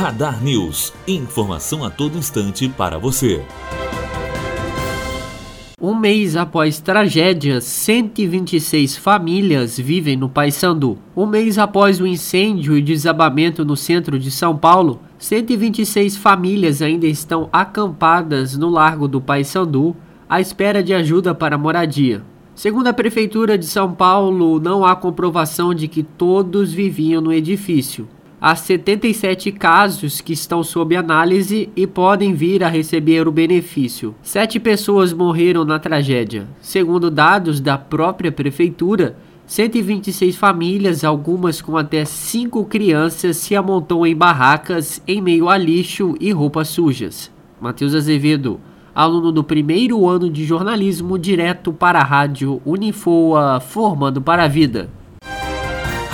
Radar News. Informação a todo instante para você. Um mês após tragédia, 126 famílias vivem no Paysandu. Um mês após o incêndio e desabamento no centro de São Paulo, 126 famílias ainda estão acampadas no Largo do Paysandu, à espera de ajuda para moradia. Segundo a Prefeitura de São Paulo, não há comprovação de que todos viviam no edifício. Há 77 casos que estão sob análise e podem vir a receber o benefício. Sete pessoas morreram na tragédia. Segundo dados da própria Prefeitura, 126 famílias, algumas com até cinco crianças, se amontou em barracas em meio a lixo e roupas sujas. Matheus Azevedo, aluno do primeiro ano de jornalismo, direto para a rádio Unifoa, formando para a vida.